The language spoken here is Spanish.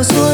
los